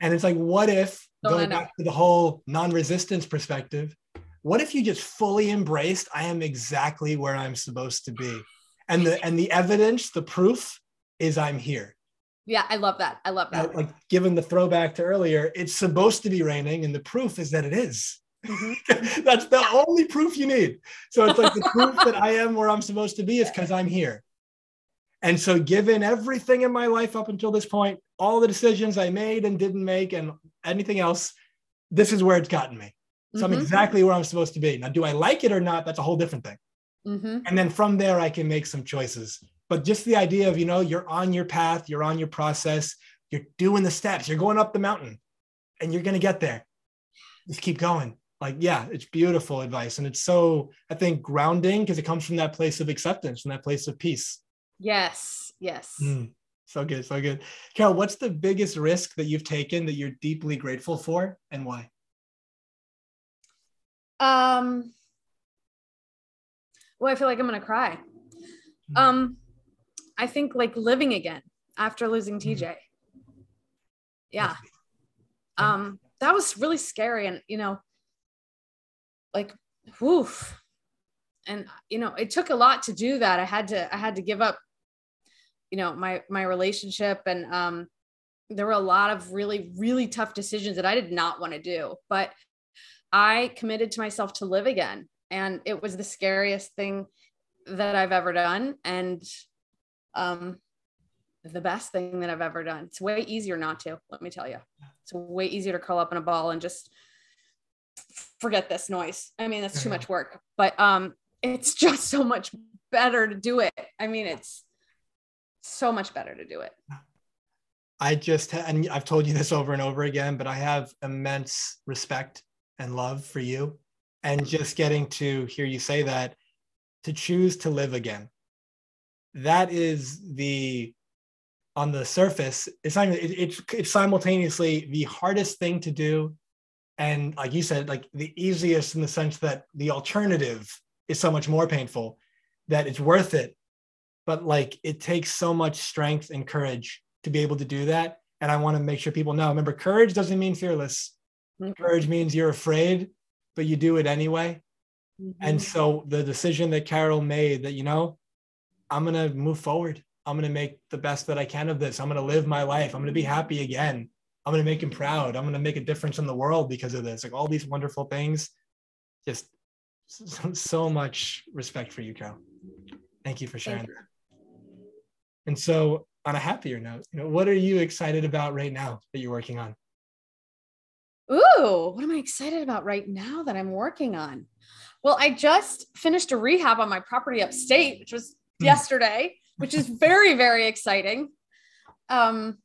And it's like, what if oh, going back to the whole non-resistance perspective, what if you just fully embraced I am exactly where I'm supposed to be? And the and the evidence, the proof is I'm here. Yeah, I love that. I love that. Like given the throwback to earlier, it's supposed to be raining, and the proof is that it is. Mm-hmm. That's the only proof you need. So it's like the proof that I am where I'm supposed to be is because I'm here. And so, given everything in my life up until this point, all the decisions I made and didn't make, and anything else, this is where it's gotten me. So mm-hmm. I'm exactly where I'm supposed to be. Now, do I like it or not? That's a whole different thing. Mm-hmm. And then from there, I can make some choices but just the idea of you know you're on your path you're on your process you're doing the steps you're going up the mountain and you're going to get there just keep going like yeah it's beautiful advice and it's so i think grounding because it comes from that place of acceptance and that place of peace yes yes mm, so good so good carole what's the biggest risk that you've taken that you're deeply grateful for and why um well i feel like i'm gonna cry mm. um I think like living again after losing TJ. Mm-hmm. Yeah. Um, that was really scary. And, you know, like, woof. And, you know, it took a lot to do that. I had to, I had to give up, you know, my, my relationship. And, um, there were a lot of really, really tough decisions that I did not want to do, but I committed to myself to live again. And it was the scariest thing that I've ever done. And um, the best thing that I've ever done. It's way easier not to, let me tell you. It's way easier to curl up in a ball and just forget this noise. I mean, that's too much work, but um, it's just so much better to do it. I mean, it's so much better to do it. I just, and I've told you this over and over again, but I have immense respect and love for you. And just getting to hear you say that, to choose to live again, that is the on the surface it's not it, it's it's simultaneously the hardest thing to do. And like you said like the easiest in the sense that the alternative is so much more painful that it's worth it. But like it takes so much strength and courage to be able to do that. And i want to make sure people know. Remember courage doesn't mean fearless mm-hmm. courage means you're afraid but you do it anyway mm-hmm. and so the decision that carole made that you know I'm going to move forward. I'm going to make the best that I can of this. I'm going to live my life. I'm going to be happy again. I'm going to make him proud. I'm going to make a difference in the world because of this. Like all these wonderful things. Just so, so much respect for you, Carole. Thank you for sharing that. And so, on a happier note, you know, what are you excited about right now that you're working on? Ooh, what am I excited about right now that I'm working on? Well, I just finished a rehab on my property upstate, which was Hmm. yesterday, which is very, very exciting. Um,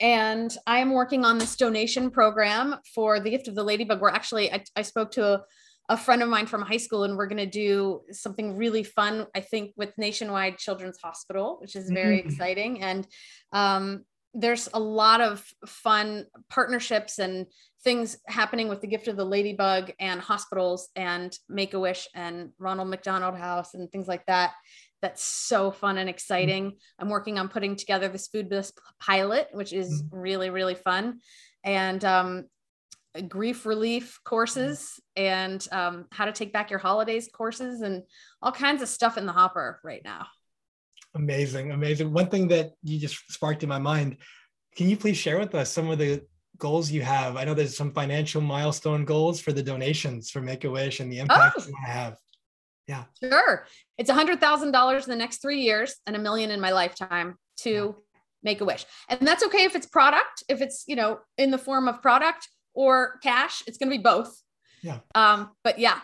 and I am working on this donation program for the gift of the ladybug. We're actually, I, I spoke to a, a friend of mine from high school, and we're going to do something really fun, I think, with Nationwide Children's Hospital, which is very mm-hmm. exciting. And um, there's a lot of fun partnerships and things happening with the gift of the ladybug and hospitals and make a wish and ronald mcdonald house and things like that. That's so fun and exciting. I'm working on putting together this food bliss pilot which is mm-hmm. really really fun. And um, grief relief courses and um, how to take back your holidays courses and all kinds of stuff in the hopper right now Amazing, amazing. One thing that you just sparked in my mind, can you please share with us some of the goals you have? I know there's some financial milestone goals for the donations for Make a Wish and the impact oh. you want to have. Yeah. Sure. It's a hundred thousand dollars in the next three years and a million in my lifetime to yeah. make a wish. And that's okay if it's product, if it's, you know, in the form of product or cash, it's going to be both. Yeah. Um, but yeah,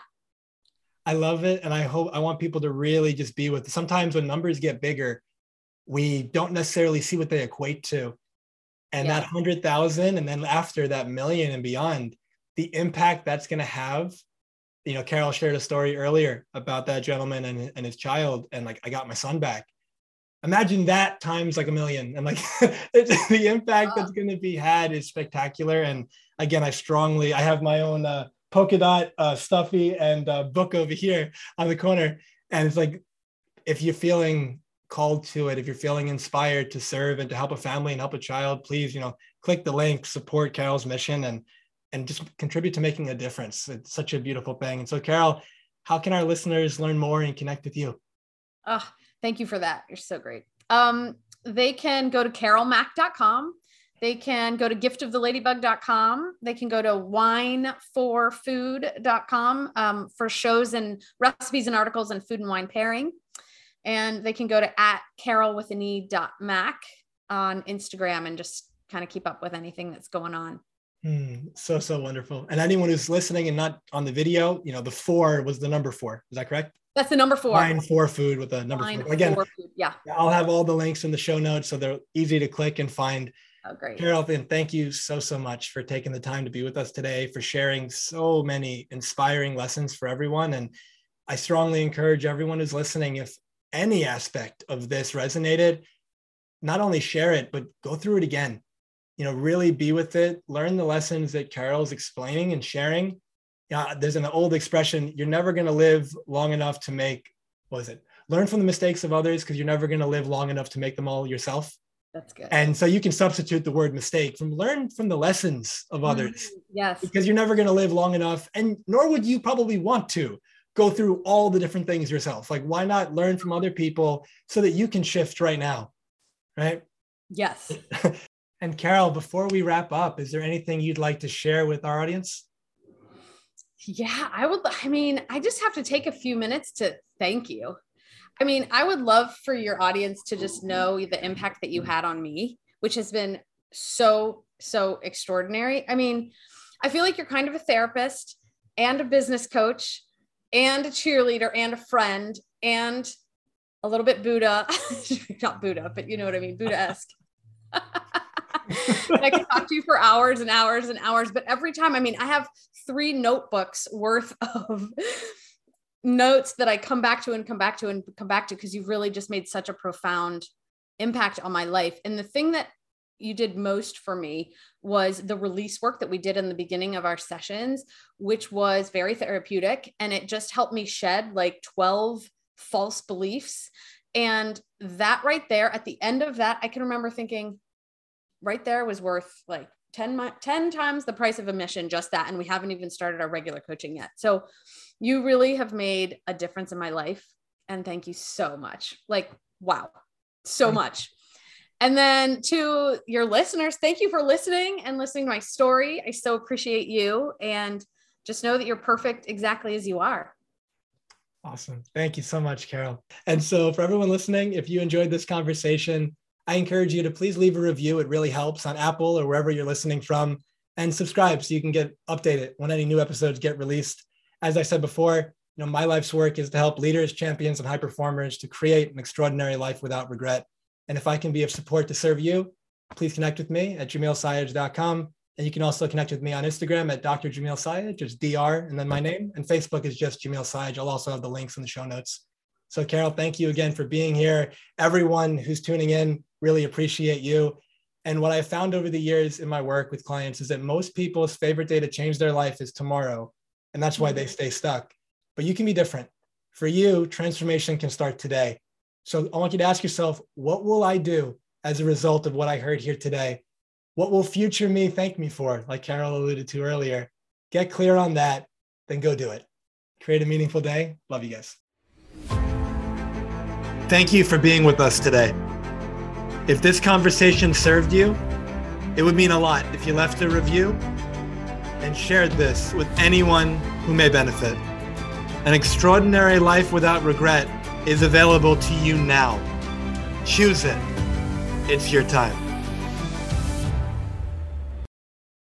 I love it. And I hope I want people to really just be with it. Sometimes when numbers get bigger, we don't necessarily see what they equate to. And yeah. that hundred thousand, and then after that million and beyond, the impact that's going to have. You know, Carole shared a story earlier about that gentleman and, and his child, and like, I got my son back. Imagine that times like a million, and like the impact that's going to be had is spectacular. And again, I strongly, I have my own uh, polka dot uh, stuffy and uh, book over here on the corner. And it's like if you're feeling called to it if you're feeling inspired to serve and to help a family and help a child please you know click the link support carole's mission and and just contribute to making a difference. It's such a beautiful thing. And so carole how can our listeners learn more and connect with you? Oh thank you for that. You're so great. Um, they can go to carolemac.com they can go to giftoftheladybug.com. They can go to wine4food.com um, for shows and recipes and articles and food and wine pairing. And they can go to at carole with an e dot mac on Instagram and just kind of keep up with anything that's going on. Mm, so, so wonderful. And anyone who's listening and not on the video, you know, the four was the number four. Is that correct? That's the number four. Wine for food with the number Wine four. Again, food. yeah. I'll have all the links in the show notes so they're easy to click and find. Oh, great. And thank you so, so much for taking the time to be with us today, for sharing so many inspiring lessons for everyone. And I strongly encourage everyone who's listening, if any aspect of this resonated, not only share it, but go through it again. You know, really be with it, learn the lessons that Carole's explaining and sharing. Yeah, there's an old expression, you're never going to live long enough to make, what is it? Learn from the mistakes of others because you're never going to live long enough to make them all yourself. That's good. And so you can substitute the word mistake from learn from the lessons of mm, others. Yes. Because you're never going to live long enough, and nor would you probably want to go through all the different things yourself. Like, why not learn from other people so that you can shift right now? Right. Yes. and Carole, before we wrap up, is there anything you'd like to share with our audience? Yeah, I would. I mean, I just have to take a few minutes to thank you. I mean, I would love for your audience to just know the impact that you had on me, which has been so, so extraordinary. I mean, I feel like you're kind of a therapist and a business coach and a cheerleader and a friend and a little bit Buddha, not Buddha, but you know what I mean, Buddha esque. I can talk to you for hours and hours and hours, but every time, I mean, I have three notebooks worth of notes that I come back to and come back to and come back to because you've really just made such a profound impact on my life. And the thing that you did most for me was the release work that we did in the beginning of our sessions, which was very therapeutic. And it just helped me shed like 12 false beliefs. And that right there, at the end of that, I can remember thinking, right there was worth like 10, 10 times the price of admission, just that. And we haven't even started our regular coaching yet. So you really have made a difference in my life. And thank you so much. Like, wow, so much. And then to your listeners, thank you for listening and listening to my story. I so appreciate you. And just know that you're perfect exactly as you are. Awesome. Thank you so much, Carole. And so, for everyone listening, if you enjoyed this conversation, I encourage you to please leave a review. It really helps on Apple or wherever you're listening from, and subscribe so you can get updated when any new episodes get released. As I said before, you know, my life's work is to help leaders, champions, and high performers to create an extraordinary life without regret. And if I can be of support to serve you, please connect with me at jamilsayed.com. And you can also connect with me on Instagram at Dr. Jamil just DR and then my name. And Facebook is just Jamil Sayed. I'll also have the links in the show notes. So, Carole, thank you again for being here. Everyone who's tuning in, really appreciate you. And what I found over the years in my work with clients is that most people's favorite day to change their life is tomorrow. And that's why they mm-hmm. stay stuck. But you can be different. For you, transformation can start today. So I want you to ask yourself, what will I do as a result of what I heard here today? What will future me thank me for? Like Carole alluded to earlier. Get clear on that, then go do it. Create a meaningful day. Love you guys. Thank you for being with us today. If this conversation served you, it would mean a lot if you left a review and shared this with anyone who may benefit. An extraordinary life without regret is available to you now. Choose it. It's your time.